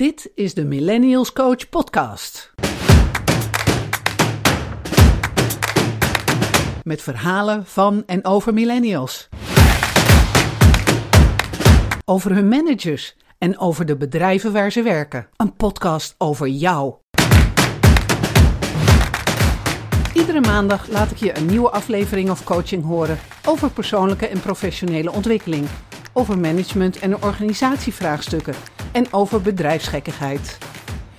Dit is de Millennials Coach Podcast. Met verhalen van en over millennials. Over hun managers en over de bedrijven waar ze werken. Een podcast over jou. Iedere maandag laat ik je een nieuwe aflevering of coaching horen over persoonlijke en professionele ontwikkeling, over management en organisatievraagstukken en over bedrijfsgekkigheid.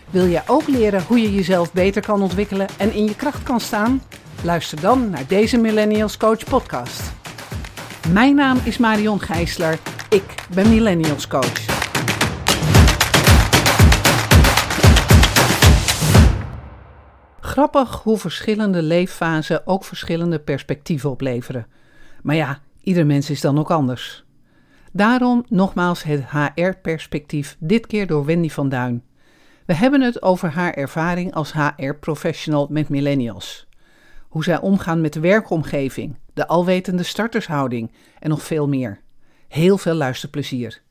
Wil jij ook leren hoe je jezelf beter kan ontwikkelen en in je kracht kan staan? Luister dan naar deze Millennials Coach podcast. Mijn naam is Marion Gijsler. Ik ben Millennials Coach. Grappig hoe verschillende leeffasen ook verschillende perspectieven opleveren. Maar ja, ieder mens is dan ook anders. Daarom nogmaals het HR-perspectief, dit keer door Wendy van Duin. We hebben het over haar ervaring als HR-professional met millennials. Hoe zij omgaan met de werkomgeving, de alwetende startershouding en nog veel meer. Heel veel luisterplezier.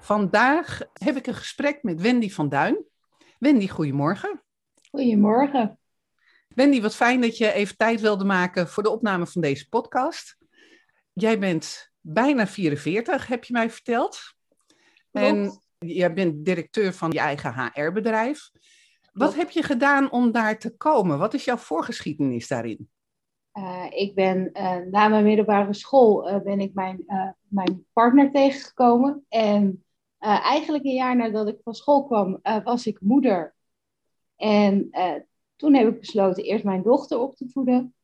Vandaag heb ik een gesprek met Wendy van Duin. Wendy, goedemorgen. Goedemorgen. Wendy, wat fijn dat je even tijd wilde maken voor de opname van deze podcast. Jij bent bijna 44, heb je mij verteld. En jij bent directeur van je eigen HR-bedrijf. Wat heb je gedaan om daar te komen? Wat is jouw voorgeschiedenis daarin? Uh, ik ben uh, na mijn middelbare school uh, ben ik mijn, mijn partner tegengekomen. En eigenlijk een jaar nadat ik van school kwam, was ik moeder. En toen heb ik besloten eerst mijn dochter op te voeden.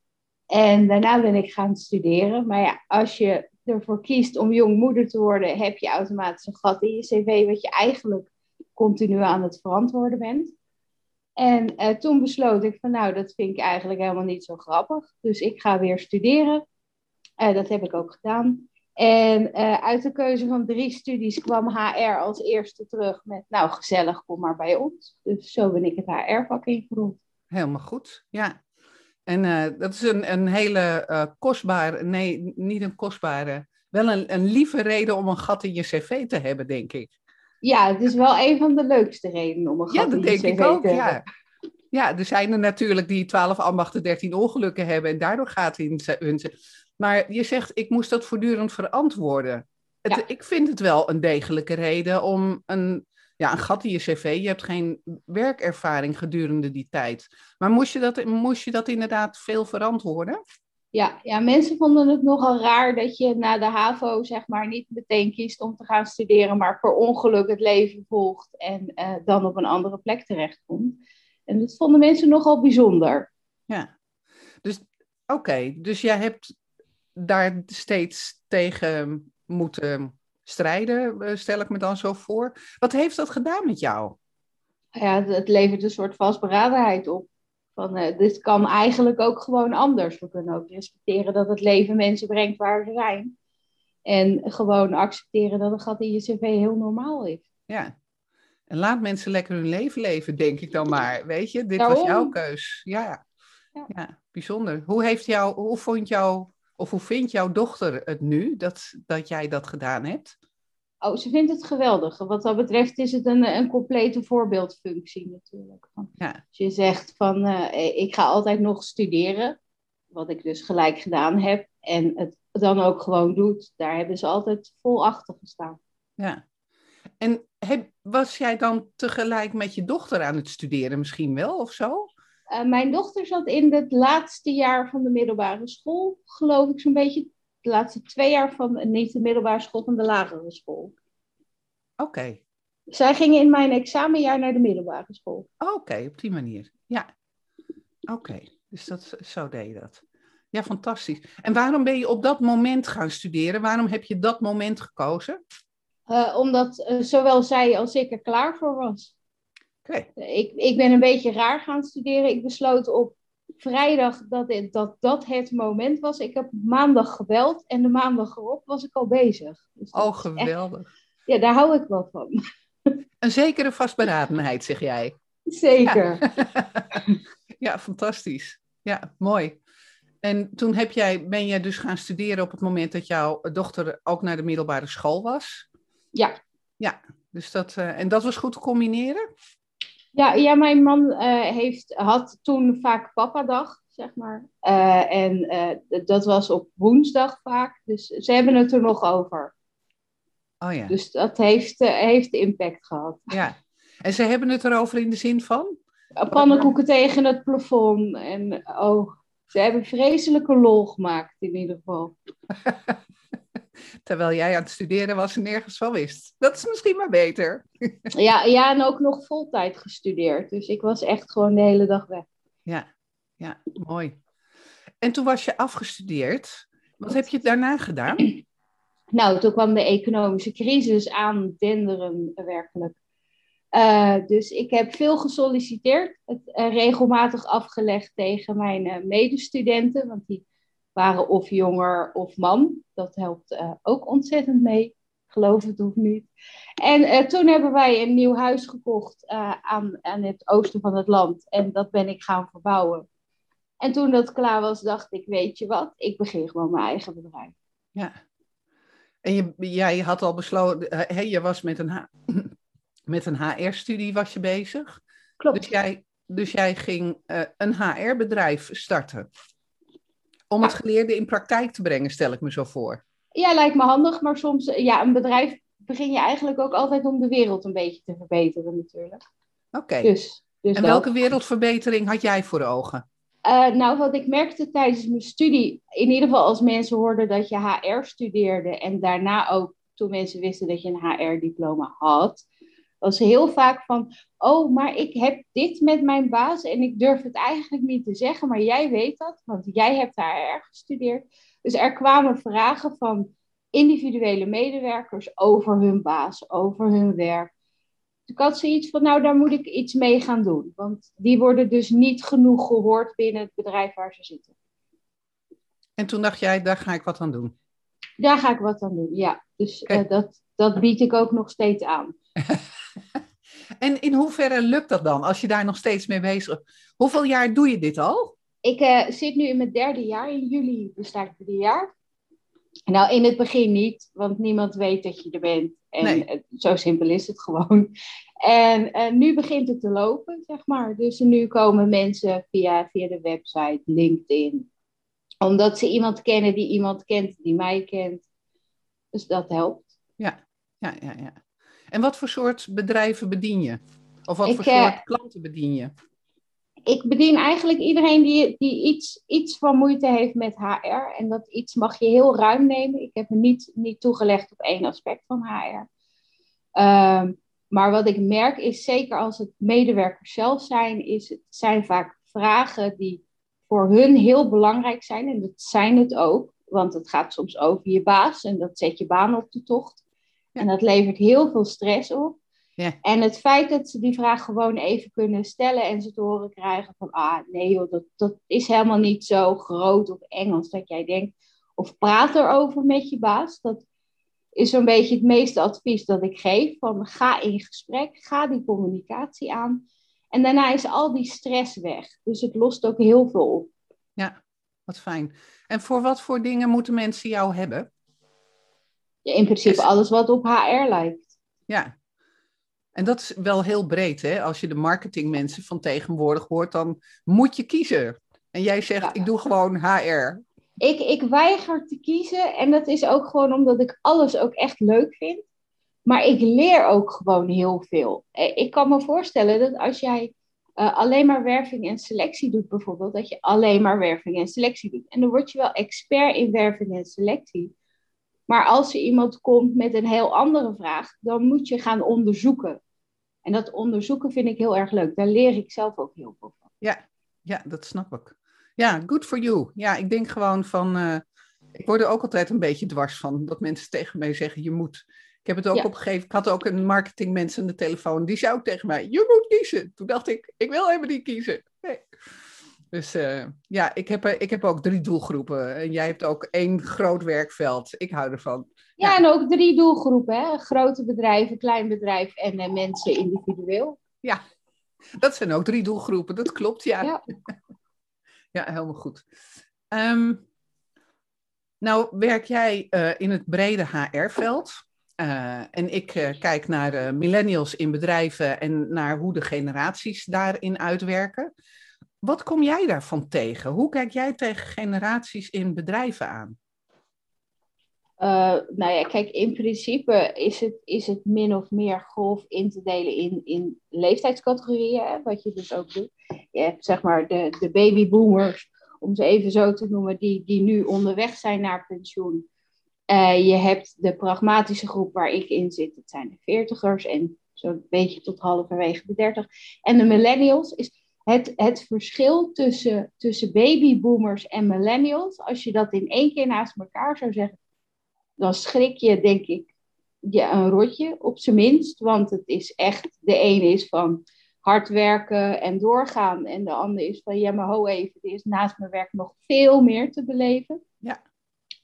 En daarna ben ik gaan studeren. Maar ja, als je ervoor kiest om jong moeder te worden, heb je automatisch een gat in je cv, wat je eigenlijk continu aan het verantwoorden bent. En uh, toen besloot ik van nou, dat vind ik eigenlijk helemaal niet zo grappig. Dus ik ga weer studeren. Uh, dat heb ik ook gedaan. En uh, uit de keuze van drie studies kwam HR als eerste terug met nou gezellig, kom maar bij ons. Dus zo ben ik het HR-vak ingerold. Helemaal goed, ja. En uh, dat is een, een hele uh, kostbare, nee, niet een kostbare, wel een, een lieve reden om een gat in je cv te hebben, denk ik. Ja, het is wel een van de leukste redenen om een gat ja, in je cv te hebben. Ja, dat denk ik ook, ja. Ja, er zijn er natuurlijk die 12 ambachten, 13 ongelukken hebben en daardoor gaat in hun... Maar je zegt, ik moest dat voortdurend verantwoorden. Het, ja. Ik vind het wel een degelijke reden om een ja, een gat in je cv. Je hebt geen werkervaring gedurende die tijd. Maar moest je dat, moest je dat inderdaad veel verantwoorden? Ja, ja, mensen vonden het nogal raar dat je na de HAVO zeg maar niet meteen kiest om te gaan studeren, maar per ongeluk het leven volgt en uh, dan op een andere plek terechtkomt. En dat vonden mensen nogal bijzonder. Ja, dus oké, okay. dus jij hebt daar steeds tegen moeten strijden, eh, stel ik me dan zo voor. Wat heeft dat gedaan met jou? Ja, het levert een soort vastberadenheid op. Van, uh, dit kan eigenlijk ook gewoon anders. We kunnen ook respecteren dat het leven mensen brengt waar ze zijn. En gewoon accepteren dat een gat in je cv heel normaal is. Ja. En laat mensen lekker hun leven leven, denk ik dan maar. Weet je, dit Daarom. was jouw keus. Ja. ja. ja, bijzonder. Hoe, heeft jou, hoe vond jou of hoe vindt jouw dochter het nu dat, dat jij dat gedaan hebt? Oh, ze vindt het geweldig. Wat dat betreft is het een, een complete voorbeeldfunctie natuurlijk. Ja. Als je zegt van uh, ik ga altijd nog studeren, wat ik dus gelijk gedaan heb, en het dan ook gewoon doet, daar hebben ze altijd vol achter gestaan. Ja. En heb, was jij dan tegelijk met je dochter aan het studeren misschien wel of zo? Uh, mijn dochter zat in het laatste jaar van de middelbare school, geloof ik zo'n beetje. De laatste twee jaar van, niet de middelbare school, van de lagere school. Oké. Okay. Zij gingen in mijn examenjaar naar de middelbare school. Oké, okay, op die manier. Ja. Oké, okay. dus dat, zo deed je dat. Ja, fantastisch. En waarom ben je op dat moment gaan studeren? Waarom heb je dat moment gekozen? Uh, omdat uh, zowel zij als ik er klaar voor was. Okay. Ik, ik ben een beetje raar gaan studeren. Ik besloot op vrijdag dat, het, dat dat het moment was. Ik heb maandag gebeld en de maandag erop was ik al bezig. Dus oh, geweldig. Echt, ja, daar hou ik wel van. Een zekere vastberadenheid, zeg jij. Zeker. Ja, ja fantastisch. Ja, mooi. En toen heb jij, ben jij dus gaan studeren op het moment dat jouw dochter ook naar de middelbare school was? Ja. Ja, dus dat, uh, en dat was goed te combineren? Ja, ja mijn man uh, heeft, had toen vaak papadag, zeg maar. Uh, en dat was op woensdag vaak. Dus ze hebben het er nog over. Oh ja. Dus dat heeft, heeft impact gehad. Ja. En ze hebben het erover in de zin van? Pannenkoeken tegen het plafond. En oh, ze hebben vreselijke lol gemaakt in ieder geval. Terwijl jij aan het studeren was en nergens van wist. Dat is misschien maar beter. ja, ja, en ook nog voltijd gestudeerd. Dus ik was echt gewoon de hele dag weg. Ja, ja, mooi. En toen was je afgestudeerd. Wat heb je daarna gedaan? Nou, toen kwam de economische crisis aan denderen werkelijk. Uh, dus ik heb veel gesolliciteerd, het uh, regelmatig afgelegd tegen mijn uh, medestudenten, want die waren of jonger of man. Dat helpt ook ontzettend mee, geloof het of niet. En toen hebben wij een nieuw huis gekocht aan, aan het oosten van het land en dat ben ik gaan verbouwen. En toen dat klaar was, dacht ik, weet je wat, ik begin gewoon mijn eigen bedrijf. Ja. En je, jij had al besloten, hè, je was met een met een HR-studie was je bezig. Klopt. Dus jij, dus jij ging een HR-bedrijf starten. Om het geleerde in praktijk te brengen, stel ik me zo voor. Ja, lijkt me handig, maar soms, ja, een bedrijf begin je eigenlijk ook altijd om de wereld een beetje te verbeteren natuurlijk. Oké. Dus, dus en welke wereldverbetering had jij voor ogen? Uh, nou, wat ik merkte tijdens mijn studie, in ieder geval als mensen hoorden dat je HR studeerde en daarna ook toen mensen wisten dat je een HR-diploma had, was heel vaak van, oh, maar ik heb dit met mijn baas en ik durf het eigenlijk niet te zeggen, maar jij weet dat, want jij hebt daar erg gestudeerd. Dus er kwamen vragen van individuele medewerkers over hun baas, over hun werk. Dus ik had zoiets van, nou, daar moet ik iets mee gaan doen. Want die worden dus niet genoeg gehoord binnen het bedrijf waar ze zitten. En toen dacht jij, daar ga ik wat aan doen? Daar ga ik wat aan doen, ja. Dus uh, dat, dat bied ik ook nog steeds aan. en in hoeverre lukt dat dan, als je daar nog steeds mee bezig bent? Hoeveel jaar doe je dit al? Ik uh, zit nu in mijn derde jaar. In juli bestaat het drie jaar. Nou, in het begin niet, want niemand weet dat je er bent. En nee. zo simpel is het gewoon. En uh, nu begint het te lopen, zeg maar. Dus nu komen mensen via, via de website, LinkedIn. Omdat ze iemand kennen die iemand kent, die mij kent. Dus dat helpt. Ja, ja, ja, ja. En wat voor soort bedrijven bedien je? Of wat ik, voor soort uh, klanten bedien je? Ik bedien eigenlijk iedereen die, die iets, iets van moeite heeft met HR. En dat iets mag je heel ruim nemen. Ik heb me niet, niet toegelegd op één aspect van HR. Um, maar wat ik merk is, zeker als het medewerkers zelf zijn, is het zijn vaak vragen die voor hun heel belangrijk zijn. En dat zijn het ook, want het gaat soms over je baas en dat zet je baan op de tocht. En dat levert heel veel stress op. Ja. En het feit dat ze die vraag gewoon even kunnen stellen en ze te horen krijgen van, ah nee joh, dat, dat is helemaal niet zo groot of eng als dat jij denkt. Of praat erover met je baas. Dat is zo'n beetje het meeste advies dat ik geef. Van ga in gesprek, ga die communicatie aan. En daarna is al die stress weg. Dus het lost ook heel veel op. Ja, wat fijn. En voor wat voor dingen moeten mensen jou hebben? Ja, in principe alles wat op HR lijkt. Ja, en dat is wel heel breed, hè? Als je de marketingmensen van tegenwoordig hoort, dan moet je kiezen. En jij zegt, ja. ik doe gewoon HR. Ik, ik weiger te kiezen en dat is ook gewoon omdat ik alles ook echt leuk vind. Maar ik leer ook gewoon heel veel. Ik kan me voorstellen dat als jij uh, alleen maar werving en selectie doet, bijvoorbeeld, dat je alleen maar werving en selectie doet. En dan word je wel expert in werving en selectie. Maar als er iemand komt met een heel andere vraag, dan moet je gaan onderzoeken. En dat onderzoeken vind ik heel erg leuk. Daar leer ik zelf ook heel veel van. Ja, ja dat snap ik. Ja, good for you. Ja, ik denk gewoon van. Uh, ik word er ook altijd een beetje dwars van dat mensen tegen mij zeggen: je moet. Ik heb het ook ja. opgegeven. Ik had ook een marketingmens aan de telefoon. Die zei ook tegen mij: je moet kiezen. Toen dacht ik: ik wil helemaal niet kiezen. Nee. Dus uh, ja, ik heb, ik heb ook drie doelgroepen. En jij hebt ook één groot werkveld. Ik hou ervan. Ja, ja. en ook drie doelgroepen. Hè? Grote bedrijven, klein bedrijf en uh, mensen individueel. Ja, dat zijn ook drie doelgroepen. Dat klopt, ja. Ja, ja helemaal goed. Um, nou, werk jij uh, in het brede HR-veld. En ik kijk naar millennials in bedrijven en naar hoe de generaties daarin uitwerken. Wat kom jij daarvan tegen? Hoe kijk jij tegen generaties in bedrijven aan? nou ja, kijk, in principe is het, is het min of meer grof in te delen in, in leeftijdscategorieën, hè, wat je dus ook doet. Je hebt zeg maar de, de babyboomers, om ze even zo te noemen, die, die nu onderweg zijn naar pensioen. Uh, je hebt de pragmatische groep waar ik in zit, dat zijn de veertigers en zo'n beetje tot halverwege de dertig. En de millennials is het, het verschil tussen, tussen babyboomers en millennials. Als je dat in één keer naast elkaar zou zeggen, dan schrik je denk ik je een rotje op zijn minst. Want het is echt, de ene is van hard werken en doorgaan. En de andere is van, ja maar ho even, er is naast mijn werk nog veel meer te beleven. Ja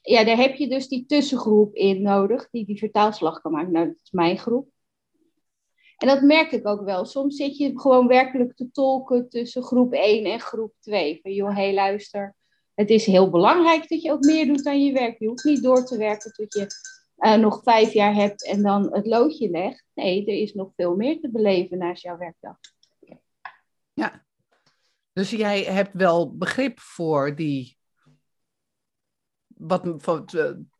ja, daar heb je dus die tussengroep in nodig, die die vertaalslag kan maken. Nou, dat is mijn groep. En dat merk ik ook wel. Soms zit je gewoon werkelijk te tolken tussen groep 1 en groep 2. Van joh, hé hey, luister, het is heel belangrijk dat je ook meer doet aan je werk. Je hoeft niet door te werken tot je uh, nog vijf jaar hebt en dan het loodje legt. Nee, er is nog veel meer te beleven naast jouw werkdag. Ja, dus jij hebt wel begrip voor die wat, voor,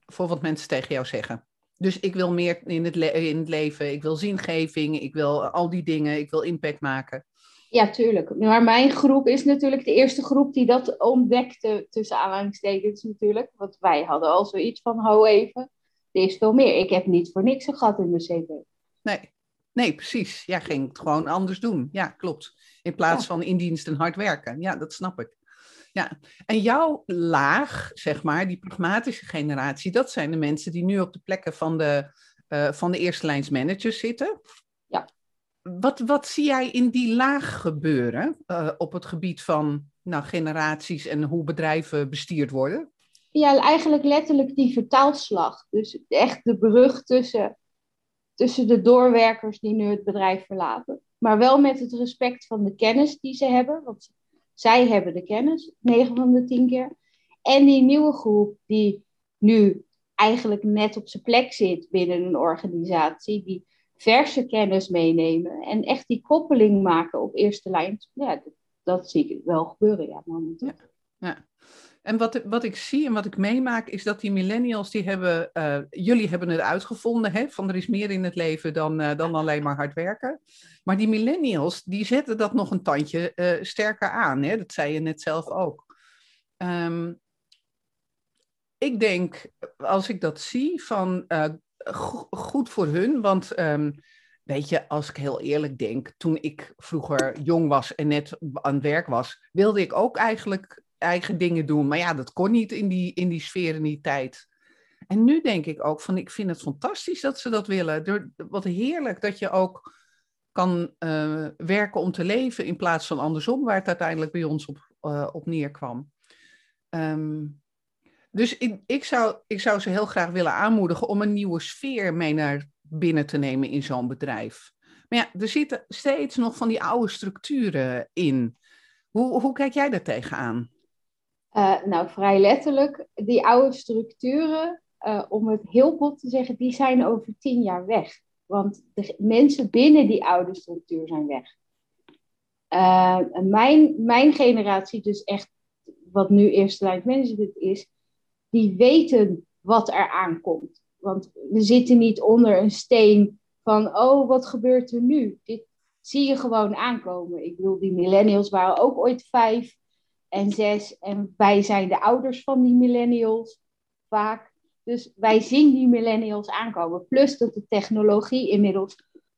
voor wat mensen tegen jou zeggen. Dus ik wil meer in het, in het leven, ik wil zingeving, ik wil al die dingen, ik wil impact maken. Ja, tuurlijk. Maar mijn groep is natuurlijk de eerste groep die dat ontdekte, tussen aanhalingstekens natuurlijk. Want wij hadden al zoiets van, hou even, er is veel meer. Ik heb niet voor niks een gat in mijn cv. Nee, nee precies. Jij ging het gewoon anders doen. Ja, klopt. In plaats van in dienst en hard werken. Ja, dat snap ik. Ja, en jouw laag, zeg maar, die pragmatische generatie, dat zijn de mensen die nu op de plekken van de, uh, van de eerste lijns managers zitten. Ja. Wat, wat zie jij in die laag gebeuren uh, op het gebied van nou, generaties en hoe bedrijven bestuurd worden? Ja, eigenlijk letterlijk die vertaalslag. Dus echt de brug tussen, tussen de doorwerkers die nu het bedrijf verlaten. Maar wel met het respect van de kennis die ze hebben. Want zij hebben de kennis, 9 van de 10 keer. En die nieuwe groep die nu eigenlijk net op zijn plek zit binnen een organisatie, die verse kennis meenemen en echt die koppeling maken op eerste lijn. Ja, dat, zie ik wel gebeuren, ja, momenteel. Ja, ja. En wat, wat ik zie en wat ik meemaak is dat die millennials, die hebben, uh, jullie hebben het uitgevonden, hè, van er is meer in het leven dan, uh, dan alleen maar hard werken. Maar die millennials, die zetten dat nog een tandje uh, sterker aan, hè? dat zei je net zelf ook. Um, ik denk, als ik dat zie, van go goed voor hun, want um, weet je, als ik heel eerlijk denk, toen ik vroeger jong was en net aan het werk was, wilde ik ook eigenlijk eigen dingen doen. Maar ja, dat kon niet in die, in die sfeer in die tijd. En nu denk ik ook van, ik vind het fantastisch dat ze dat willen. Wat heerlijk dat je ook kan uh, werken om te leven in plaats van andersom, waar het uiteindelijk bij ons op, uh, op neerkwam. Um, dus ik, ik, zou, ik zou ze heel graag willen aanmoedigen om een nieuwe sfeer mee naar binnen te nemen in zo'n bedrijf. Maar ja, er zitten steeds nog van die oude structuren in. Hoe, hoe kijk jij daar tegenaan? Uh, nou, vrij letterlijk, die oude structuren, uh, om het heel bot te zeggen, die zijn over tien jaar weg. Want de mensen binnen die oude structuur zijn weg. Uh, mijn, mijn generatie, dus echt wat nu eerste lijn management is, die weten wat er aankomt. Want we zitten niet onder een steen van, oh, wat gebeurt er nu? Dit zie je gewoon aankomen. Ik bedoel, die millennials waren ook ooit vijf en zes. En wij zijn de ouders van die millennials vaak. Dus wij zien die millennials aankomen. Plus dat de technologie inmiddels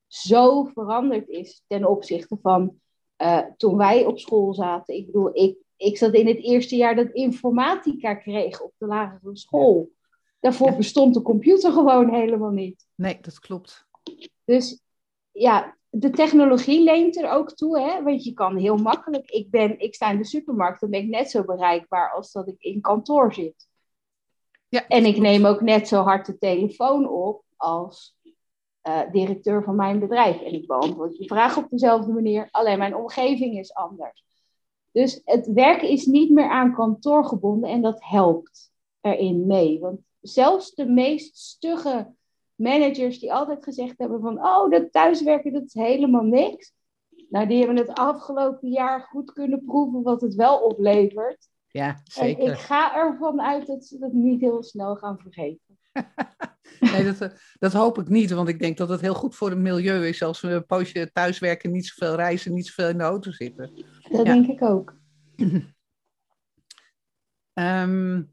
zo veranderd is ten opzichte van uh, toen wij op school zaten. Ik bedoel, ik, ik zat in het eerste jaar dat informatica kreeg op de lagere school. Daarvoor bestond de computer gewoon helemaal niet. Nee, dat klopt. Dus ja, de technologie leent er ook toe, hè? want je kan heel makkelijk. Ik, ben, ik sta in de supermarkt, dan ben ik net zo bereikbaar als dat ik in kantoor zit. Ja, en ik neem ook net zo hard de telefoon op als uh, directeur van mijn bedrijf. En ik beantwoord je vraag op dezelfde manier, alleen mijn omgeving is anders. Dus het werken is niet meer aan kantoor gebonden en dat helpt erin mee. Want zelfs de meest stugge managers die altijd gezegd hebben van, oh, dat thuiswerken, dat is helemaal niks. Nou, die hebben het afgelopen jaar goed kunnen proeven wat het wel oplevert. Ja, zeker. En ik ga ervan uit dat ze dat niet heel snel gaan vergeten. nee, dat, dat hoop ik niet, want ik denk dat het heel goed voor het milieu is als we een poosje thuiswerken, niet zoveel reizen, niet zoveel in de auto zitten. Dat denk ik ook. um,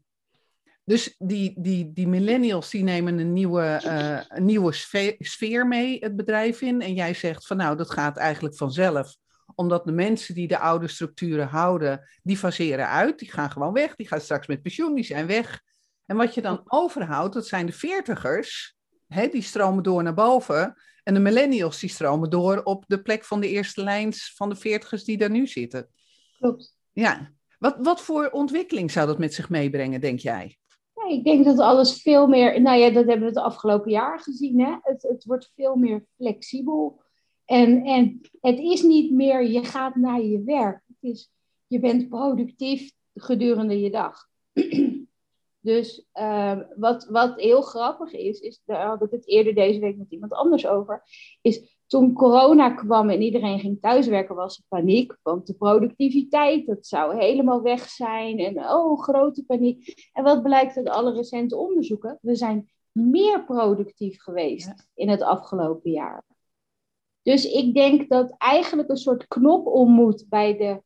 dus die, die, die millennials die nemen een nieuwe, uh, een nieuwe sfeer mee het bedrijf in. En jij zegt van nou, dat gaat eigenlijk vanzelf. Omdat de mensen die de oude structuren houden, die faseren uit. Die gaan gewoon weg. Die gaan straks met pensioen, die zijn weg. En wat je dan overhoudt, dat zijn de veertigers. Hè, die stromen door naar boven. En de millennials die stromen door op de plek van de eerste lijns van de veertigers die daar nu zitten. Klopt. Ja. Wat, wat voor ontwikkeling zou dat met zich meebrengen, denk jij? Ik denk dat alles veel meer, nou ja, dat hebben we het afgelopen jaar gezien. Hè? Het, het wordt veel meer flexibel. En, en het is niet meer, je gaat naar je werk. Het is, je bent productief gedurende je dag. dus uh, wat, wat heel grappig is, is, daar had ik het eerder deze week met iemand anders over, is toen corona kwam en iedereen ging thuiswerken, was er paniek. Want de productiviteit, dat zou helemaal weg zijn. En oh, grote paniek. En wat blijkt uit alle recente onderzoeken? We zijn meer productief geweest in het afgelopen jaar. Dus ik denk dat eigenlijk een soort knop om moet bij, de,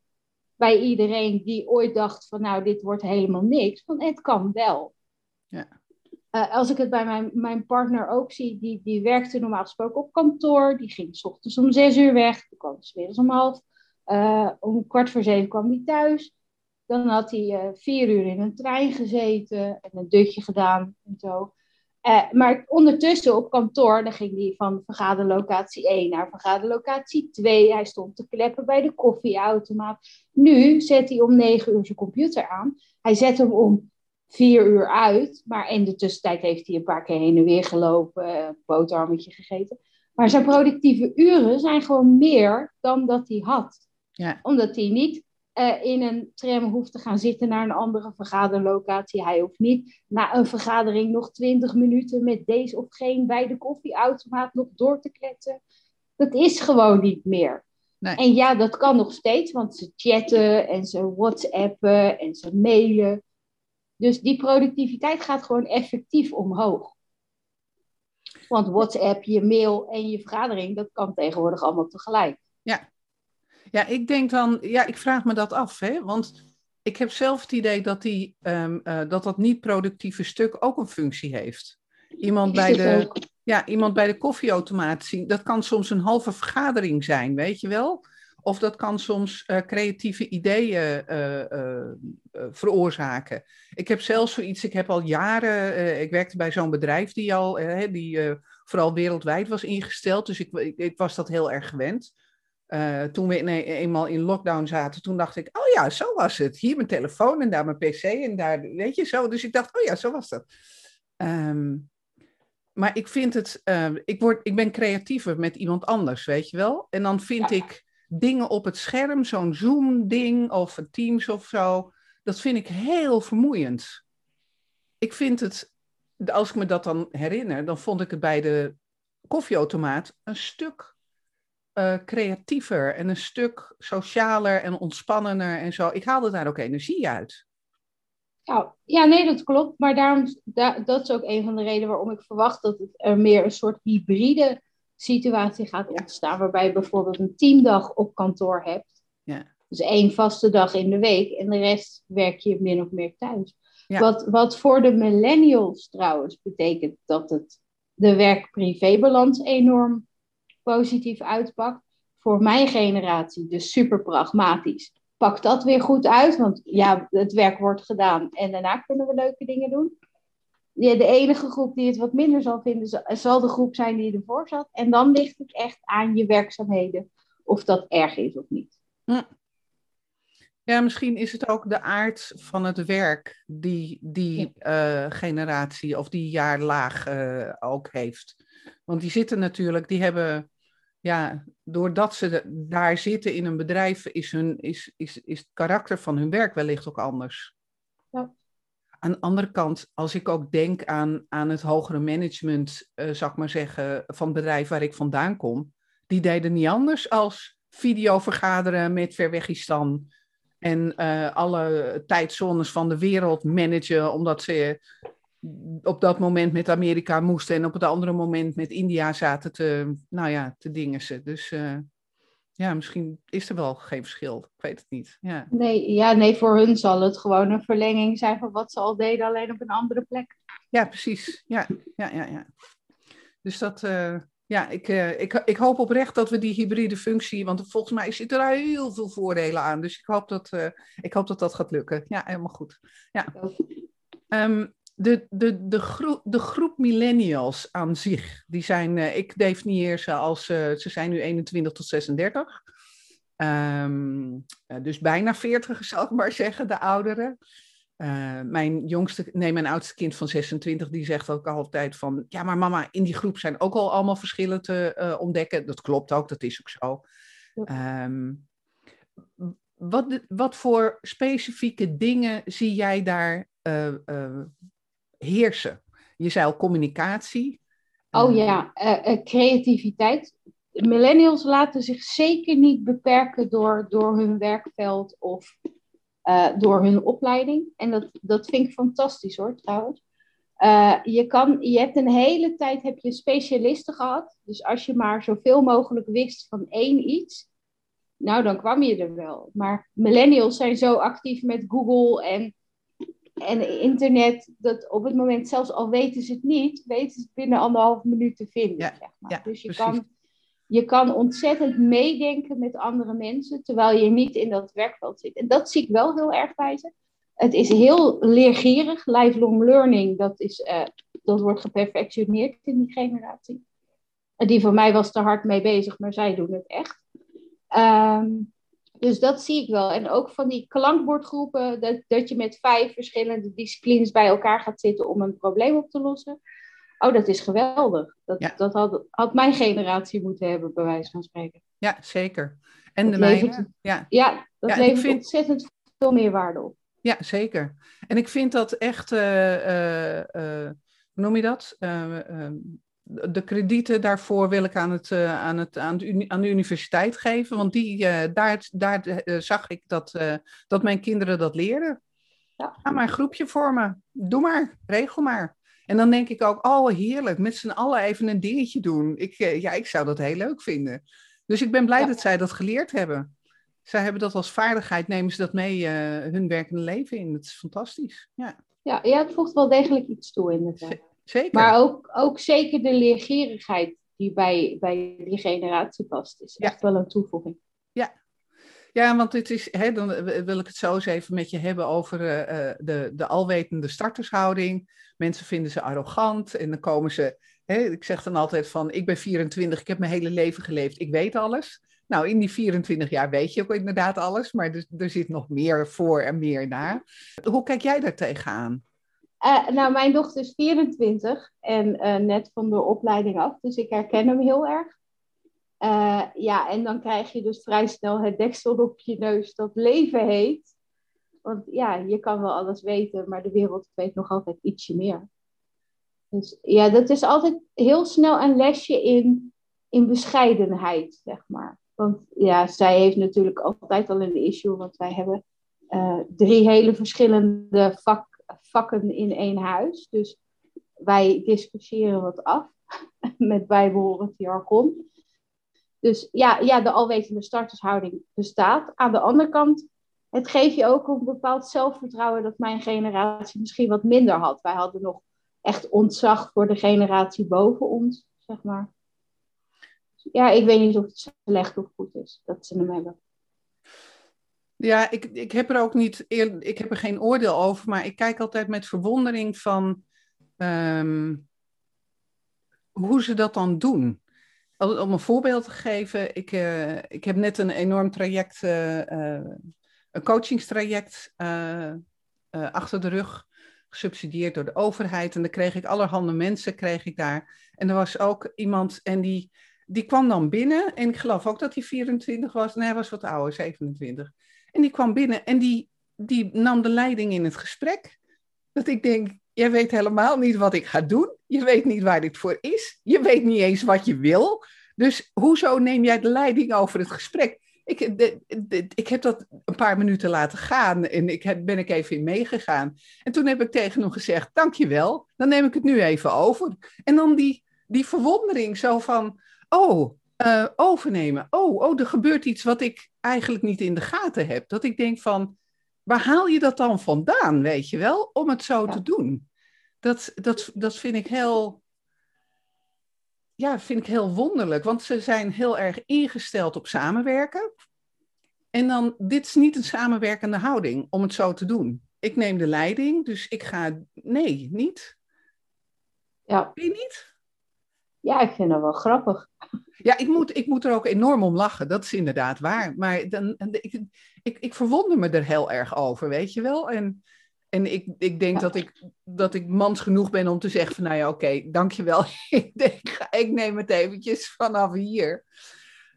bij iedereen die ooit dacht van nou, dit wordt helemaal niks. Van het kan wel. Ja. Uh, als ik het bij mijn, mijn partner ook zie, die, die werkte normaal gesproken op kantoor. Die ging s ochtends om zes uur weg. Die kwam s om half. Uh, om kwart voor zeven kwam hij thuis. Dan had hij uh, vier uur in een trein gezeten en een dutje gedaan en zo. maar ondertussen op kantoor, dan ging hij van vergaderlocatie 1 naar vergaderlocatie 2. Hij stond te kleppen bij de koffieautomaat. Nu zet hij om negen uur zijn computer aan. Hij zet hem om vier uur uit. Maar in de tussentijd heeft hij een paar keer heen en weer gelopen, een boterhammetje gegeten. Maar zijn productieve uren zijn gewoon meer dan dat hij had. Ja. Omdat hij niet uh, in een tram hoeft te gaan zitten naar een andere vergaderlocatie. Hij hoeft niet na een vergadering nog twintig minuten met deze of geen bij de koffieautomaat nog door te kletsen. Dat is gewoon niet meer. Nee. En ja, dat kan nog steeds, want ze chatten en ze whatsappen en ze mailen. Dus die productiviteit gaat gewoon effectief omhoog. Want WhatsApp, je mail en je vergadering, dat kan tegenwoordig allemaal tegelijk. Ja, ja ik denk dan, ja, ik vraag me dat af, hè? want ik heb zelf het idee dat, die, um, uh, dat dat niet-productieve stuk ook een functie heeft. Iemand bij, de, ja, iemand bij de koffieautomaat zien, dat kan soms een halve vergadering zijn, weet je wel? Of dat kan soms uh, creatieve ideeën uh, uh, veroorzaken. Ik heb zelfs zoiets, ik heb al jaren, ik werkte bij zo'n bedrijf die al, die vooral wereldwijd was ingesteld. Dus ik, ik, ik was dat heel erg gewend. toen we eenmaal in lockdown zaten, toen dacht ik, oh ja, zo was het. Hier mijn telefoon en daar mijn pc en daar, weet je, zo. Dus ik dacht, oh ja, zo was dat. Um, maar ik vind het, ik, word, ik ben creatiever met iemand anders, weet je wel. En dan vind ja. ik dingen op het scherm, zo'n Zoom-ding of Teams of zo, dat vind ik heel vermoeiend. Ik vind het, als ik me dat dan herinner, dan vond ik het bij de koffieautomaat een stuk uh, creatiever en een stuk socialer en ontspannender en zo. Ik haalde daar ook energie uit. Nou, ja, nee, dat klopt. Maar daarom, dat is ook een van de redenen waarom ik verwacht dat het er meer een soort hybride situatie gaat ontstaan, waarbij je bijvoorbeeld een teamdag op kantoor hebt. Ja. Dus één vaste dag in de week en de rest werk je min of meer thuis. Ja. Wat, wat voor de millennials trouwens betekent dat het de werk-privé-balans enorm positief uitpakt. Voor mijn generatie, dus super pragmatisch, pakt dat weer goed uit. Want ja, het werk wordt gedaan en daarna kunnen we leuke dingen doen ja, de enige groep die het wat minder zal vinden, zal de groep zijn die ervoor zat. En dan ligt het echt aan je werkzaamheden of dat erg is of niet. Ja, misschien is het ook de aard van het werk die die ja. uh, generatie of die jaarlaag uh, ook heeft. Want die zitten natuurlijk, die hebben, ja, doordat ze daar zitten in een bedrijf, is, hun, is, is, is het karakter van hun werk wellicht ook anders. Ja. Aan de andere kant, als ik ook denk aan, aan het hogere management, uh, zal ik maar zeggen, van het bedrijf waar ik vandaan kom, die deden niet anders als video vergaderen met Verwegistan en uh, alle tijdzones van de wereld managen, omdat ze op dat moment met Amerika moesten en op het andere moment met India zaten te, nou ja, te dingen ze. Dus uh, ja, misschien is er wel geen verschil. Ik weet het niet. Ja. Nee, ja, nee, voor hun zal het gewoon een verlenging zijn van wat ze al deden, alleen op een andere plek. Ja, precies. Ja, ja, ja. ja. Dus dat, uh, ja, ik, uh, ik, ik hoop oprecht dat we die hybride functie, want volgens mij zitten er heel veel voordelen aan. Dus ik hoop dat, uh, ik hoop dat dat gaat lukken. Ja, helemaal goed. Ja. Um, de, de, de, groep, de groep millennials aan zich, die zijn, uh, ik definieer ze als, uh, ze zijn nu 21 tot 36. Um, uh, dus bijna 40, zal ik maar zeggen, de ouderen. mijn jongste, nee, mijn oudste kind van 26, die zegt ook altijd van, ja, maar mama, in die groep zijn ook al allemaal verschillen te ontdekken. Dat klopt ook, dat is ook zo. Ja. Um, wat, wat voor specifieke dingen zie jij daar heersen. Je zei al communicatie. Oh ehm, ja, uh, uh, creativiteit. Millennials laten zich zeker niet beperken door, door hun werkveld of uh, door hun opleiding. En dat, dat vind ik fantastisch hoor, trouwens. je, kan, je hebt een hele tijd heb je specialisten gehad. Dus als je maar zoveel mogelijk wist van één iets, nou dan kwam je er wel. Maar millennials zijn zo actief met Google en en internet, dat op het moment, zelfs al weten ze het niet, weten ze het binnen anderhalf minuut te vinden. Ja, zeg maar. ja, dus je kan, je kan ontzettend meedenken met andere mensen, terwijl je niet in dat werkveld zit. En dat zie ik wel heel erg bij ze. Het is heel leergierig, lifelong learning, dat, is, uh, dat wordt geperfectioneerd in die generatie. Die van mij was er hard mee bezig, maar zij doen het echt. Um, dus dat zie ik wel. En ook van die klankbordgroepen, dat, dat je met vijf verschillende disciplines bij elkaar gaat zitten om een probleem op te lossen. Oh, dat is geweldig. Dat, dat had, had mijn generatie moeten hebben, bij wijze van spreken. Ja, zeker. En de mijne. Ja. ja, dat ja, levert vind... ontzettend veel meer waarde op. Ja, zeker. En ik vind dat echt, uh, uh, uh, hoe noem je dat? De kredieten daarvoor wil ik aan, het, uh, aan, het, aan, de, aan de universiteit geven. Want die, uh, daar, daar uh, zag ik dat, dat mijn kinderen dat leerden. Ja. Ga maar een groepje vormen. Doe maar, regel maar. En dan denk ik ook, oh heerlijk, met z'n allen even een dingetje doen. Ik, ja, ik zou dat heel leuk vinden. Dus ik ben blij ja. dat zij dat geleerd hebben. Zij hebben dat als vaardigheid, nemen ze dat mee hun werkende leven in. Dat is fantastisch. Ja, ja, ja het voegt wel degelijk iets toe inderdaad. Zeker. Maar ook, ook zeker de leergierigheid die bij, bij die generatie past, is echt wel een toevoeging. Ja, ja, want dit is, hè, dan wil ik het zo eens even met je hebben over uh, de, de alwetende startershouding. Mensen vinden ze arrogant en dan komen ze, hè, ik zeg dan altijd van, ik ben 24, ik heb mijn hele leven geleefd, ik weet alles. Nou, in die 24 jaar weet je ook inderdaad alles, maar er, er zit nog meer voor en meer na. Hoe kijk jij daar tegenaan? Uh, nou, mijn dochter is 24 en uh, net van de opleiding af, dus ik herken hem heel erg. Uh, ja, en dan krijg je dus vrij snel het deksel op je neus dat leven heet. Want ja, je kan wel alles weten, maar de wereld weet nog altijd ietsje meer. Dus ja, dat is altijd heel snel een lesje in, in bescheidenheid, zeg maar. Want ja, zij heeft natuurlijk altijd al een issue, want wij hebben drie hele verschillende vak, vakken in één huis. Dus wij discussiëren wat af met bijbehorend jargon. Dus ja, ja, de alwetende startershouding bestaat. Aan de andere kant, het geeft je ook een bepaald zelfvertrouwen dat mijn generatie misschien wat minder had. Wij hadden nog echt ontzag voor de generatie boven ons, zeg maar. Ja, ik weet niet of het slecht of goed is dat ze hem hebben. Ja, ik, ik heb er ook niet, ik heb er geen oordeel over, maar ik kijk altijd met verwondering van um, hoe ze dat dan doen. Om een voorbeeld te geven, ik, uh, ik heb net een enorm traject, uh, uh, een coachingstraject achter de rug, gesubsidieerd door de overheid. En dan kreeg ik allerhande mensen, kreeg ik daar. En er was ook iemand en die, die kwam dan binnen. En ik geloof ook dat hij 24 was. Nee, hij was wat ouder, 27. En die kwam binnen en die, die nam de leiding in het gesprek. Dat ik denk, jij weet helemaal niet wat ik ga doen. Je weet niet waar dit voor is. Je weet niet eens wat je wil. Dus hoezo neem jij de leiding over het gesprek? Ik, ik heb dat een paar minuten laten gaan en ik ben ik even in meegegaan. En toen heb ik tegen hem gezegd, dankjewel, dan neem ik het nu even over. En dan die, die verwondering zo van, oh, uh, overnemen. Oh, oh, er gebeurt iets wat ik eigenlijk niet in de gaten heb. Dat ik denk van, waar haal je dat dan vandaan, weet je wel, om het zo te doen? Dat, dat, dat vind ik heel, ja, vind ik heel wonderlijk, want ze zijn heel erg ingesteld op samenwerken. En dan, dit is niet een samenwerkende houding om het zo te doen. Ik neem de leiding, dus ik ga, nee, niet. Ja. Vind je niet? Ja, ik vind dat wel grappig. Ja, ik moet, ik moet er ook enorm om lachen, dat is inderdaad waar. Maar dan, ik, ik, ik verwonder me er heel erg over, weet je wel. En, en ik, ik denk dat, ik, dat ik mans genoeg ben om te zeggen van, nou ja, oké, dankjewel. ik, denk, ik neem het eventjes vanaf hier.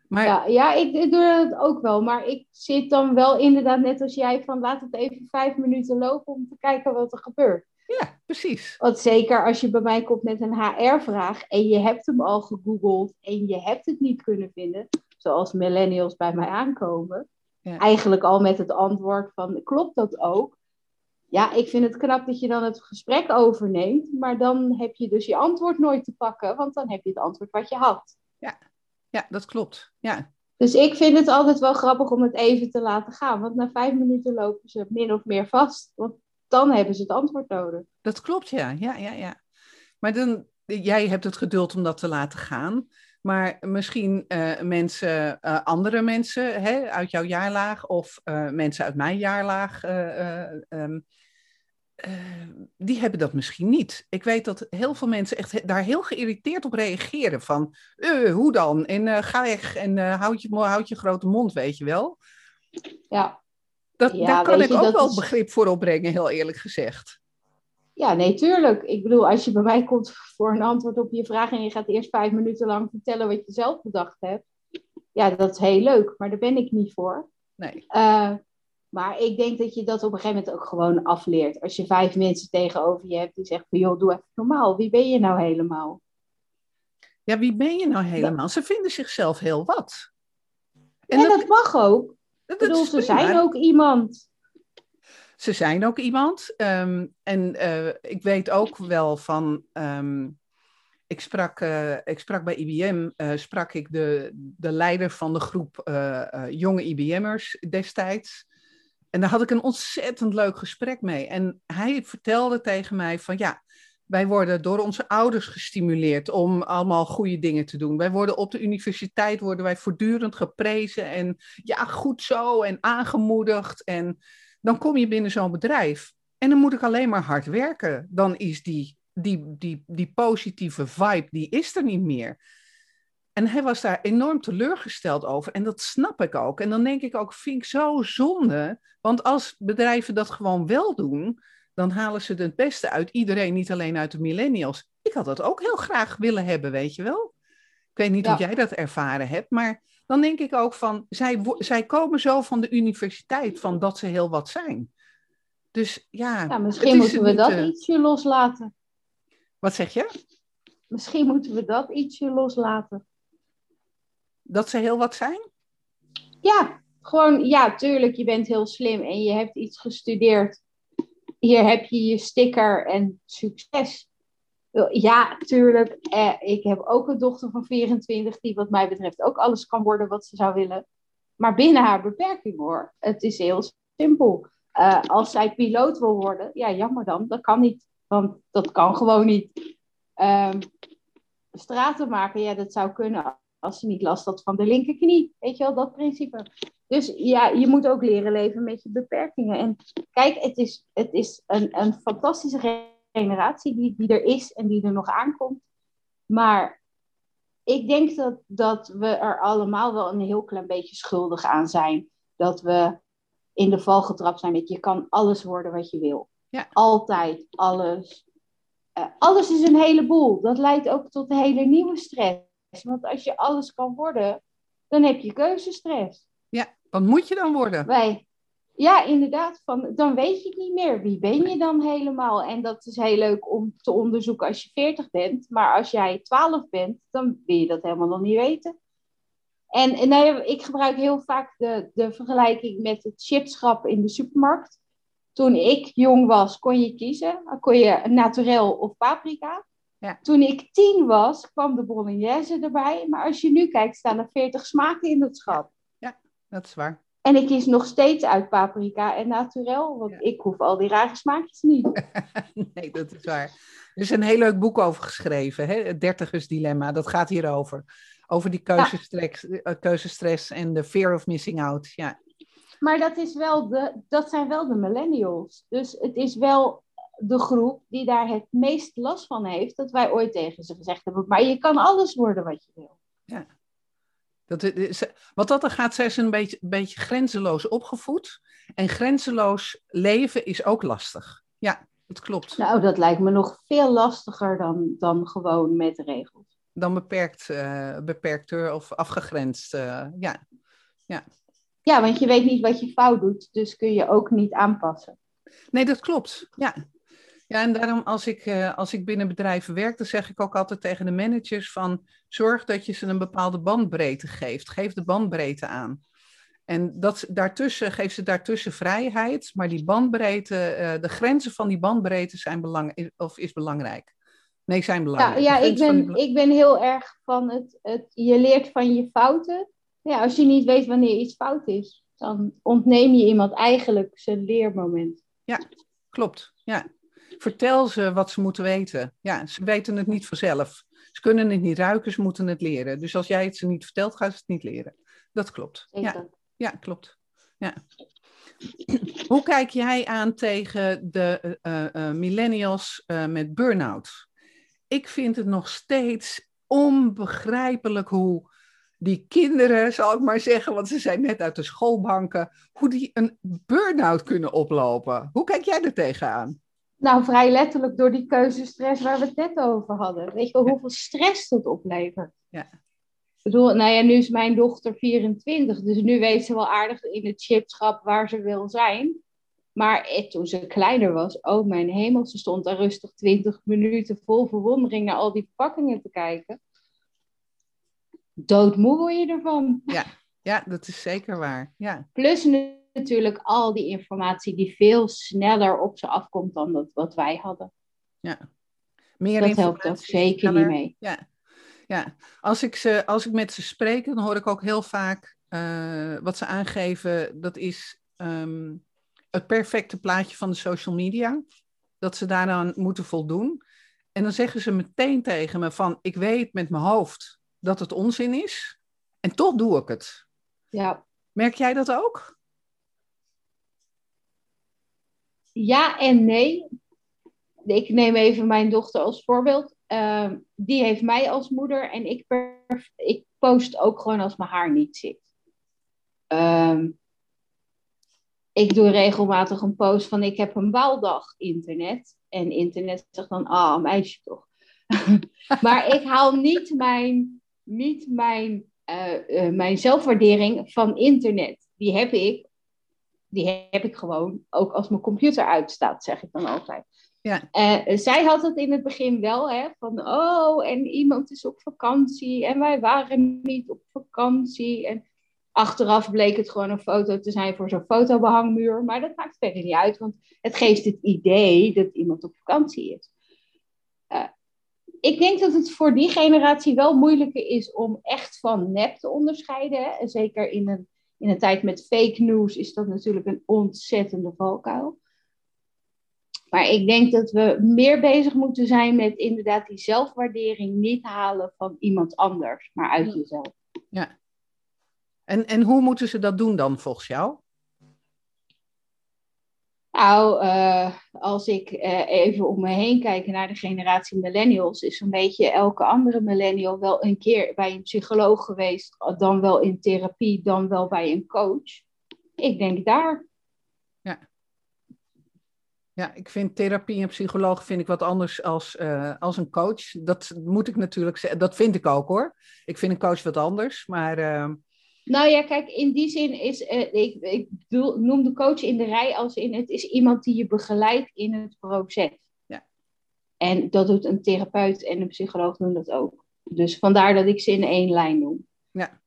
Maar... Ja, ja ik, ik doe dat ook wel. Maar ik zit dan wel inderdaad net als jij van, laat het even vijf minuten lopen om te kijken wat er gebeurt. Ja, precies. Want zeker als je bij mij komt met een HR-vraag en je hebt hem al gegoogeld en je hebt het niet kunnen vinden, zoals millennials bij mij aankomen, ja. eigenlijk al met het antwoord van klopt dat ook? Ja, ik vind het knap dat je dan het gesprek overneemt, maar dan heb je dus je antwoord nooit te pakken, want dan heb je het antwoord wat je had. Ja, ja dat klopt. Ja. Dus ik vind het altijd wel grappig om het even te laten gaan, want na vijf minuten lopen ze min of meer vast. Want dan hebben ze het antwoord nodig. Dat klopt, ja. ja, ja, ja. Maar dan, jij hebt het geduld om dat te laten gaan. Maar misschien uh, mensen, uh, andere mensen hè, uit jouw jaarlaag of uh, mensen uit mijn jaarlaag, um, die hebben dat misschien niet. Ik weet dat heel veel mensen echt daar heel geïrriteerd op reageren. Van, hoe dan? En ga weg en houd, je, houd je grote mond, weet je wel. Ja. Dat, daar kan ik ook wel begrip voor opbrengen, heel eerlijk gezegd. Ja, nee, tuurlijk. Ik bedoel, als je bij mij komt voor een antwoord op je vraag en je gaat eerst vijf minuten lang vertellen wat je zelf bedacht hebt. Ja, dat is heel leuk, maar daar ben ik niet voor. Nee. Uh, maar ik denk dat je dat op een gegeven moment ook gewoon afleert. Als je vijf mensen tegenover je hebt die zeggen van, joh, doe even normaal. Wie ben je nou helemaal? Ja, wie ben je nou helemaal? Ze vinden zichzelf heel wat. En, dat, dat, mag ook. Ik bedoel, ze zijn ook iemand. Ze zijn ook iemand. Um, en uh, ik weet ook wel van. Um, ik, sprak, uh, ik sprak bij IBM, uh, sprak ik de, de leider van de groep jonge IBM'ers destijds. En daar had ik een ontzettend leuk gesprek mee. En hij vertelde tegen mij van ja, wij worden door onze ouders gestimuleerd om allemaal goede dingen te doen. Wij worden op de universiteit worden wij voortdurend geprezen en ja, goed zo en aangemoedigd. En dan kom je binnen zo'n bedrijf en dan moet ik alleen maar hard werken. Dan is die, die, die, die positieve vibe, die is er niet meer. En hij was daar enorm teleurgesteld over. En dat snap ik ook. En dan denk ik ook, vind ik zo zonde. Want als bedrijven dat gewoon wel doen, dan halen ze het beste uit iedereen, niet alleen uit de millennials. Ik had dat ook heel graag willen hebben, weet je wel. Ik weet niet ja. hoe jij dat ervaren hebt, maar dan denk ik ook van, zij, zij komen zo van de universiteit, van dat ze heel wat zijn. Dus ja. ja misschien moeten we dat ietsje loslaten. Wat zeg je? Misschien moeten we dat ietsje loslaten. Dat ze heel wat zijn? Ja, gewoon, ja, tuurlijk, je bent heel slim en je hebt iets gestudeerd hier heb je je sticker en succes. Ja, tuurlijk. Eh, ik heb ook een dochter van 24 die wat mij betreft ook alles kan worden wat ze zou willen. Maar binnen haar beperking hoor. Het is heel simpel. Uh, als zij piloot wil worden, ja jammer dan, dat kan niet. Want dat kan gewoon niet. Um, straten maken, ja dat zou kunnen als ze niet last had van de linkerknie. Weet je wel, dat principe. Dus ja, je moet ook leren leven met je beperkingen. En kijk, het is, het is een, een fantastische generatie die, die er is en die er nog aankomt. Maar ik denk dat, dat we er allemaal wel een heel klein beetje schuldig aan zijn. Dat we in de val getrapt zijn dat je kan alles worden wat je wil. Ja. Altijd, alles. Uh, alles is een heleboel. Dat leidt ook tot een hele nieuwe stress. Want als je alles kan worden, dan heb je keuzestress. Ja, wat moet je dan worden? Wij. ja, inderdaad, van, dan weet je het niet meer. Wie ben je dan helemaal? En dat is heel leuk om te onderzoeken als je 40 bent. Maar als jij 12 bent, dan wil je dat helemaal nog niet weten. En, en nou, ik gebruik heel vaak de, de vergelijking met het chipschap in de supermarkt. Toen ik jong was, kon je kiezen. Kon je naturel of paprika. Ja. Toen ik tien was, kwam de bolognese erbij. Maar als je nu kijkt, staan er 40 smaken in het schap. Ja, dat is waar. En ik kies nog steeds uit paprika en naturel, want ik hoef al die rare smaakjes niet. nee, dat is waar. Er is een heel leuk boek over geschreven, hè? het dertigersdilemma. Dat gaat hierover. Over die keuzestress, ja. keuzestress en de fear of missing out. Ja. Maar dat, is wel de, dat zijn wel de millennials. Dus het is wel de groep die daar het meest last van heeft, dat wij ooit tegen ze gezegd hebben. Maar je kan alles worden wat je wil. Ja. Dat, wat dat er gaat, zij is een beetje, beetje grenzeloos opgevoed. En grenzeloos leven is ook lastig. Ja, dat klopt. Nou, dat lijkt me nog veel lastiger dan, dan gewoon met regels. Dan beperkt, uh, beperkter of afgegrensd. Uh, ja. ja. ja, want je weet niet wat je fout doet, dus kun je ook niet aanpassen. Nee, dat klopt. Ja, ja, en daarom als ik, uh, als ik binnen bedrijven werk, dan zeg ik ook altijd tegen de managers van zorg dat je ze een bepaalde bandbreedte geeft. Geef de bandbreedte aan. En dat, daartussen, geef ze daartussen vrijheid, maar die bandbreedte, uh, de grenzen van die bandbreedte zijn belang, of is belangrijk. Nee, zijn belangrijk. Ja, ja ik, ben, ik ben heel erg van het, het, je leert van je fouten. Ja, als je niet weet wanneer iets fout is, dan ontneem je iemand eigenlijk zijn leermoment. Ja, klopt. Ja, Vertel ze wat ze moeten weten. Ja, ze weten het niet vanzelf. Ze kunnen het niet ruiken, ze moeten het leren. Dus als jij het ze niet vertelt, gaan ze het niet leren. Dat klopt. Ja, ja klopt. Ja. Hoe kijk jij aan tegen de uh, uh, millennials uh, met burn-out? Ik vind het nog steeds onbegrijpelijk hoe die kinderen, zal ik maar zeggen, want ze zijn net uit de schoolbanken, hoe die een burn-out kunnen oplopen. Hoe kijk jij er tegenaan? Nou, vrij letterlijk door die keuzestress waar we het net over hadden. Weet je wel, hoeveel stress dat oplevert? Ja. Ik bedoel, nou ja, nu is mijn dochter 24, dus nu weet ze wel aardig in het chipschap waar ze wil zijn. Maar eh, toen ze kleiner was, oh mijn hemel, ze stond daar rustig 20 minuten vol verwondering naar al die verpakkingen te kijken. Doodmoe word je ervan. Ja, ja dat is zeker waar. Ja. Plus natuurlijk al die informatie die veel sneller op ze afkomt dan dat, wat wij hadden. Ja. Meer dat helpt ook zeker niet mee. Ja. Ja, als ik, ze, als ik met ze spreek, dan hoor ik ook heel vaak uh, wat ze aangeven. Dat is um, het perfecte plaatje van de social media. Dat ze daaraan moeten voldoen. En dan zeggen ze meteen tegen me van, ik weet met mijn hoofd dat het onzin is. En toch doe ik het. Ja. Merk jij dat ook? Ja en nee. Ik neem even mijn dochter als voorbeeld. Ehm, die heeft mij als moeder en ik, ik post ook gewoon als mijn haar niet zit. Ehm, ik doe regelmatig een post van ik heb een baaldag internet. En internet zegt dan, ah, meisje toch. maar ik haal niet mijn, niet mijn, uh, uh, mijn zelfwaardering van internet. Die heb ik die heb ik gewoon ook als mijn computer uitstaat, zeg ik dan altijd. Ja. Uh, zij had het in het begin wel, hè, van oh, en iemand is op vakantie en wij waren niet op vakantie. En achteraf bleek het gewoon een foto te zijn voor zo'n fotobehangmuur, maar dat maakt verder niet uit, want het geeft het idee dat iemand op vakantie is. Uh, ik denk dat het voor die generatie wel moeilijker is om echt van nep te onderscheiden. Hè? Zeker in een in een tijd met fake news is dat natuurlijk een ontzettende valkuil. Maar ik denk dat we meer bezig moeten zijn met inderdaad die zelfwaardering niet halen van iemand anders, maar uit jezelf. Ja. En, en hoe moeten ze dat doen dan volgens jou? Nou, uh, als ik uh, even om me heen kijk naar de generatie millennials, is een beetje elke andere millennial wel een keer bij een psycholoog geweest, dan wel in therapie, dan wel bij een coach. Ik denk daar. Ja. Ja, ik vind therapie en psycholoog vind ik wat anders als, uh, als een coach. Dat moet ik natuurlijk zeggen. Dat vind ik ook hoor. Ik vind een coach wat anders. Maar Nou ja, kijk, in die zin is, uh, ik, ik noem de coach in de rij als in, het is iemand die je begeleidt in het proces. Ja. En dat doet een therapeut en een psycholoog doen dat ook. Dus vandaar dat ik ze in één lijn noem. Ja,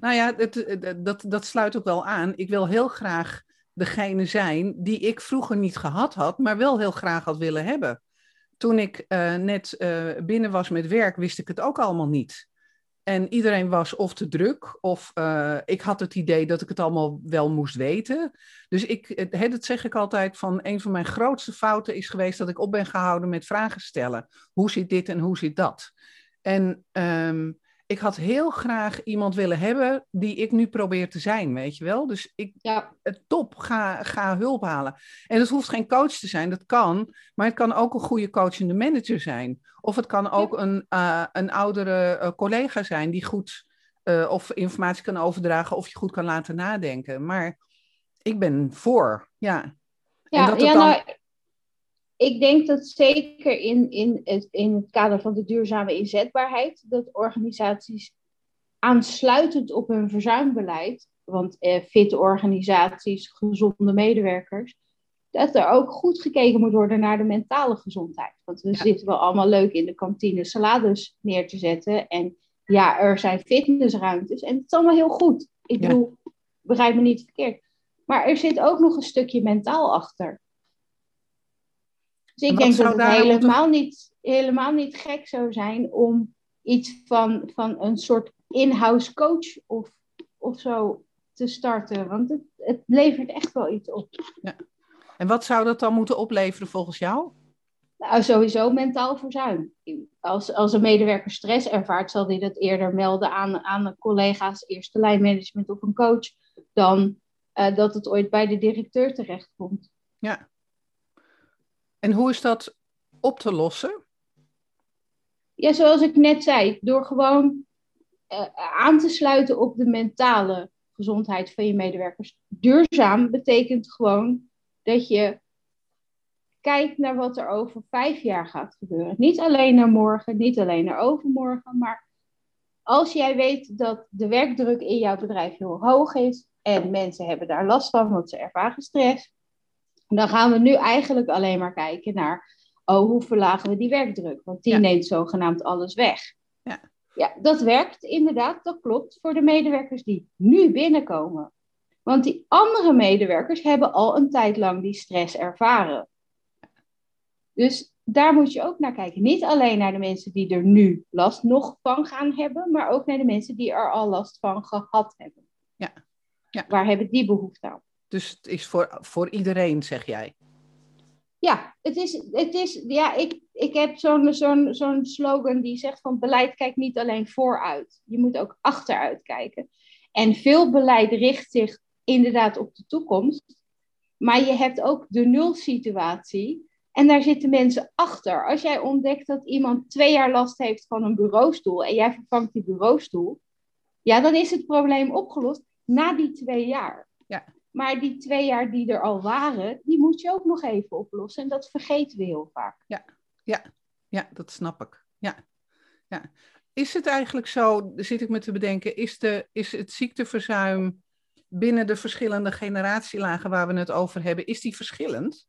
nou ja, het, dat, dat sluit ook wel aan. Ik wil heel graag degene zijn die ik vroeger niet gehad had, maar wel heel graag had willen hebben. Toen ik uh, net uh, binnen was met werk, wist ik het ook allemaal niet. En iedereen was of te druk, of uh, ik had het idee dat ik het allemaal wel moest weten. Dus ik, het, dat zeg ik altijd, van een van mijn grootste fouten is geweest dat ik op ben gehouden met vragen stellen. Hoe zit dit en hoe zit dat? En um, ik had heel graag iemand willen hebben die ik nu probeer te zijn, weet je wel. Dus ik, ja. top, ga, ga hulp halen. En het hoeft geen coach te zijn, dat kan. Maar het kan ook een goede coachende manager zijn. Of het kan ook een, uh, een oudere uh, collega zijn die goed uh, of informatie kan overdragen of je goed kan laten nadenken. Maar ik ben voor, ja. Ja, en dat ja dan... nou, ik denk dat zeker in, in, het, in het kader van de duurzame inzetbaarheid, dat organisaties aansluitend op hun verzuimbeleid, want eh, fitte organisaties, gezonde medewerkers, dat er ook goed gekeken moet worden naar de mentale gezondheid. Want we ja. zitten wel allemaal leuk in de kantine salades neer te zetten. En ja, er zijn fitnessruimtes en het is allemaal heel goed. Ik ja. bedoel, begrijp me niet verkeerd. Maar er zit ook nog een stukje mentaal achter. Dus ik denk dat het helemaal, niet, helemaal niet gek zou zijn om iets van, van een soort in-house coach of, of zo te starten. Want het, het levert echt wel iets op. Ja. En wat zou dat dan moeten opleveren volgens jou? Nou, sowieso mentaal verzuim. Als, als een medewerker stress ervaart, zal hij dat eerder melden aan, aan de collega's, eerste lijnmanagement of een coach, dan uh, dat het ooit bij de directeur terechtkomt. Ja, en hoe is dat op te lossen? Ja, zoals ik net zei, door gewoon uh, aan te sluiten op de mentale gezondheid van je medewerkers. Duurzaam betekent gewoon dat je kijkt naar wat er over vijf jaar gaat gebeuren. Niet alleen naar morgen, niet alleen naar overmorgen, maar als jij weet dat de werkdruk in jouw bedrijf heel hoog is en mensen hebben daar last van, want ze ervaren stress, dan gaan we nu eigenlijk alleen maar kijken naar, oh, hoe verlagen we die werkdruk? Want die ja. neemt zogenaamd alles weg. Ja. ja, dat werkt inderdaad, dat klopt, voor de medewerkers die nu binnenkomen. Want die andere medewerkers hebben al een tijd lang die stress ervaren. Dus daar moet je ook naar kijken. Niet alleen naar de mensen die er nu last nog van gaan hebben, maar ook naar de mensen die er al last van gehad hebben. Ja. ja. Waar hebben die behoefte aan? Dus het is voor, voor iedereen, zeg jij? Ja, het is, het is, ja ik, ik heb zo'n zo'n zo'n slogan die zegt van beleid kijkt niet alleen vooruit. Je moet ook achteruit kijken. En veel beleid richt zich inderdaad op de toekomst. Maar je hebt ook de nulsituatie. En daar zitten mensen achter. Als jij ontdekt dat iemand twee jaar last heeft van een bureaustoel en jij vervangt die bureaustoel, ja, dan is het probleem opgelost na die twee jaar. Ja. Maar die twee jaar die er al waren, die moet je ook nog even oplossen. En dat vergeten we heel vaak. Ja, ja, ja dat snap ik. Ja. Ja. Is het eigenlijk zo, zit ik me te bedenken, is, de, is het ziekteverzuim binnen de verschillende generatielagen waar we het over hebben, is die verschillend?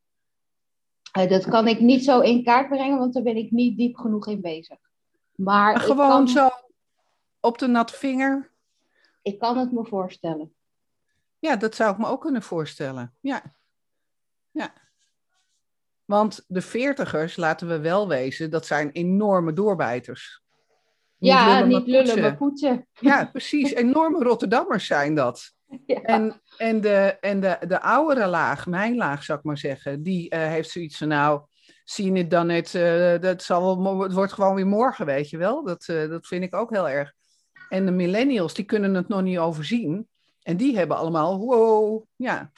Uh, dat kan ik niet zo in kaart brengen, want daar ben ik niet diep genoeg in bezig. Maar, maar gewoon kan... zo op de nat vinger? Ik kan het me voorstellen. Ja, dat zou ik me ook kunnen voorstellen. Ja. ja. Want de veertigers, laten we wel wezen, dat zijn enorme doorbijters. Niet ja, lullen, niet lullen, maar poetsen. Ja, precies. Enorme Rotterdammers zijn dat. Ja. En, en, de, en de, de oudere laag, mijn laag zou ik maar zeggen, die uh, heeft zoiets van nou, zie je het dan net, uh, dat zal het wordt gewoon weer morgen, weet je wel. Dat, uh, dat vind ik ook heel erg. En de millennials, die kunnen het nog niet overzien. En die hebben allemaal, wow, ja.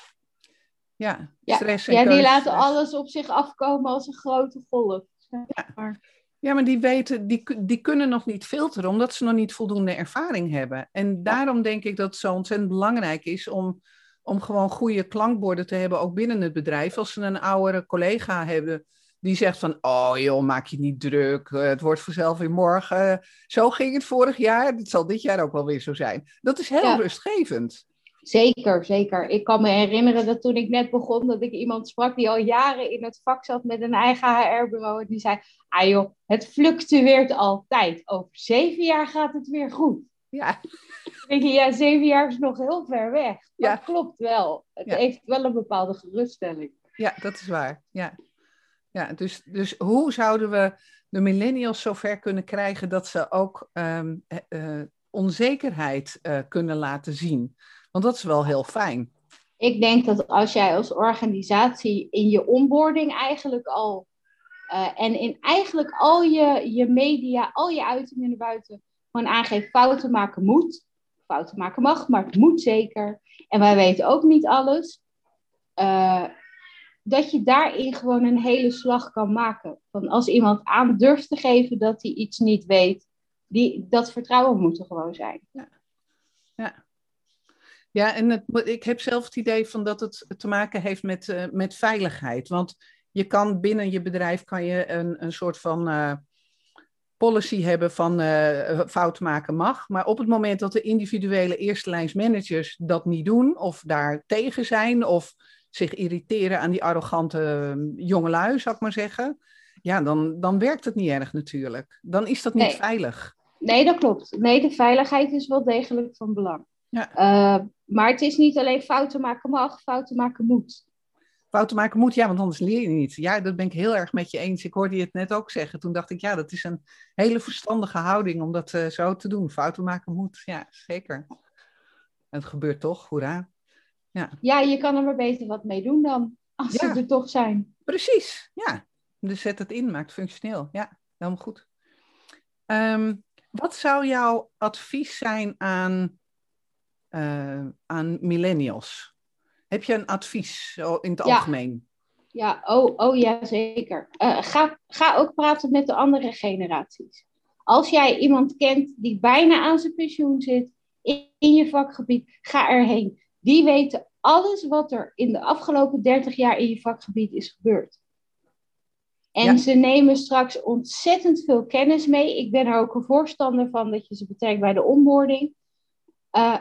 Ja, stress ja, ja die laten alles op zich afkomen als een grote golf. Ja. Maar... ja, maar die weten, die, die kunnen nog niet filteren, omdat ze nog niet voldoende ervaring hebben. En daarom denk ik dat het zo ontzettend belangrijk is om, om gewoon goede klankborden te hebben, ook binnen het bedrijf. Als ze een oudere collega hebben die zegt van, oh joh, maak je niet druk, eh, het wordt vanzelf weer morgen. Zo ging het vorig jaar, het zal dit jaar ook wel weer zo zijn. Dat is heel rustgevend. Zeker, zeker. Ik kan me herinneren dat toen ik net begon, dat ik iemand sprak die al jaren in het vak zat met een eigen HR-bureau. En die zei, ah joh, het fluctueert altijd. Over zeven jaar gaat het weer goed. Ja. denk je, ja, zeven jaar is nog heel ver weg. Ja. Dat klopt wel. Het heeft wel een bepaalde geruststelling. Ja, dat is waar. Ja. Ja, dus, dus hoe zouden we de millennials zover kunnen krijgen dat ze ook um, uh, onzekerheid uh, kunnen laten zien? Want dat is wel heel fijn. Ik denk dat als jij als organisatie in je onboarding eigenlijk al en in eigenlijk al je, je media, al je uitingen naar buiten, gewoon aangeeft fouten maken moet. Fouten maken mag, maar het moet zeker. En wij weten ook niet alles. Dat je daarin gewoon een hele slag kan maken. Van als iemand aan durft te geven dat hij iets niet weet, die, dat vertrouwen moet er gewoon zijn. Ja, ja. ja en het, ik heb zelf het idee van dat het te maken heeft met, uh, met veiligheid. Want je kan binnen je bedrijf kan je een, een soort van uh, policy hebben van uh, fout maken mag. Maar op het moment dat de individuele eerste lijns managers dat niet doen, of daar tegen zijn, of zich irriteren aan die arrogante ehm, jongelui, zou ik maar zeggen. Ja, dan, dan werkt het niet erg natuurlijk. Dan is dat niet veilig. Nee, dat klopt. Nee, de veiligheid is wel degelijk van belang. Ja. Uh, maar het is niet alleen fouten maken mag, fouten maken moet. Fouten maken moet, ja, want anders leer je niet. Ja, dat ben ik heel erg met je eens. Ik hoorde je het net ook zeggen. Toen dacht ik, ja, dat is een hele verstandige houding om dat uh, zo te doen. Fouten maken moet, ja, zeker. Het gebeurt toch, hoera. Ja. ja, je kan er maar beter wat mee doen dan, als ze er toch zijn. Precies, ja. Dus zet het in, maakt functioneel. Ja, helemaal goed. Um, wat zou jouw advies zijn aan, uh, aan millennials? Heb je een advies in het algemeen? Ja, oh, oh ja, zeker. Uh, ga, ga ook praten met de andere generaties. Als jij iemand kent die bijna aan zijn pensioen zit in, in je vakgebied, ga erheen die weten alles wat er in de afgelopen 30 jaar in je vakgebied is gebeurd. En ze nemen straks ontzettend veel kennis mee. Ik ben er ook een voorstander van dat je ze betrekt bij de onboarding. Uh,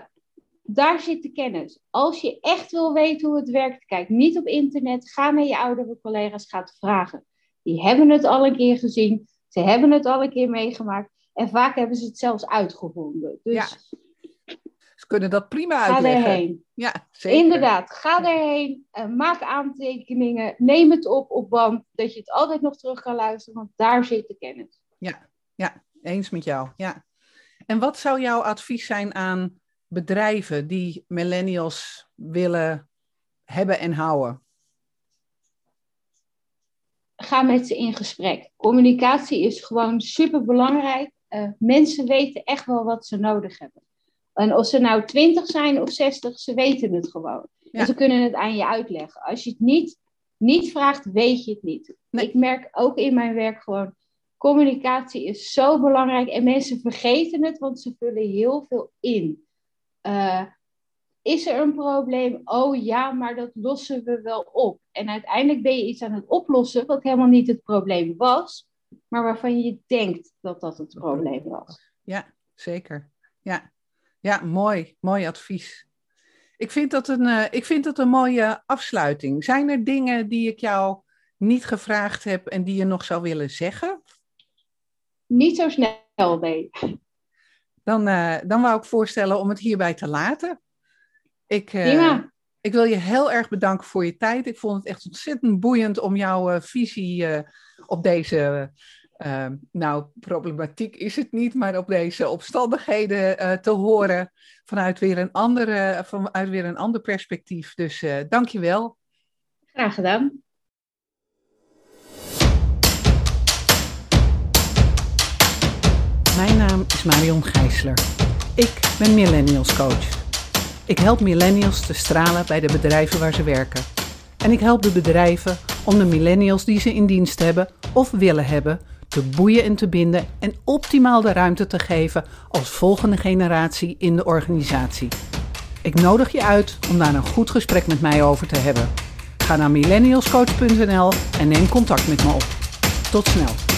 daar zit de kennis. Als je echt wil weten hoe het werkt, kijk niet op internet. Ga naar je oudere collega's, ga vragen. Die hebben het al een keer gezien. Ze hebben het al een keer meegemaakt. En vaak hebben ze het zelfs uitgevonden. Dus ja kunnen dat prima uitleggen. Ga erheen. Ja, zeker. Inderdaad, ga erheen. Uh, maak aantekeningen. Neem het op op band. Dat je het altijd nog terug kan luisteren. Want daar zit de kennis. Ja, ja eens met jou. Ja. En wat zou jouw advies zijn aan bedrijven die millennials willen hebben en houden? Ga met ze in gesprek. Communicatie is gewoon super belangrijk. Uh, mensen weten echt wel wat ze nodig hebben. En of ze nou 20 zijn of 60, ze weten het gewoon. En ze kunnen het aan je uitleggen. Als je het niet, niet vraagt, weet je het niet. Ik merk ook in mijn werk gewoon, communicatie is zo belangrijk. En mensen vergeten het, want ze vullen heel veel in. Uh, is er een probleem? Oh ja, maar dat lossen we wel op. En uiteindelijk ben je iets aan het oplossen wat helemaal niet het probleem was, maar waarvan je denkt dat dat het probleem was. Ja, zeker. Ja, ja, mooi. Mooi advies. Ik vind dat een, uh, ik vind dat een mooie afsluiting. Zijn er dingen die ik jou niet gevraagd heb en die je nog zou willen zeggen? Niet zo snel, nee. Dan, uh, dan wou ik voorstellen om het hierbij te laten. Ik, uh, ik wil je heel erg bedanken voor je tijd. Ik vond het echt ontzettend boeiend om jouw visie op deze uh, nou, problematiek is het niet, maar op deze omstandigheden uh, te horen vanuit weer een, andere, vanuit weer een ander perspectief. Dus uh, dank je wel. Graag gedaan. Mijn naam is Marion Gijsler. Ik ben Millennials Coach. Ik help millennials te stralen bij de bedrijven waar ze werken. En ik help de bedrijven om de millennials die ze in dienst hebben of willen hebben te boeien en te binden en optimaal de ruimte te geven als volgende generatie in de organisatie. Ik nodig je uit om daar een goed gesprek met mij over te hebben. Ga naar millennialscoach.nl en neem contact met me op. Tot snel.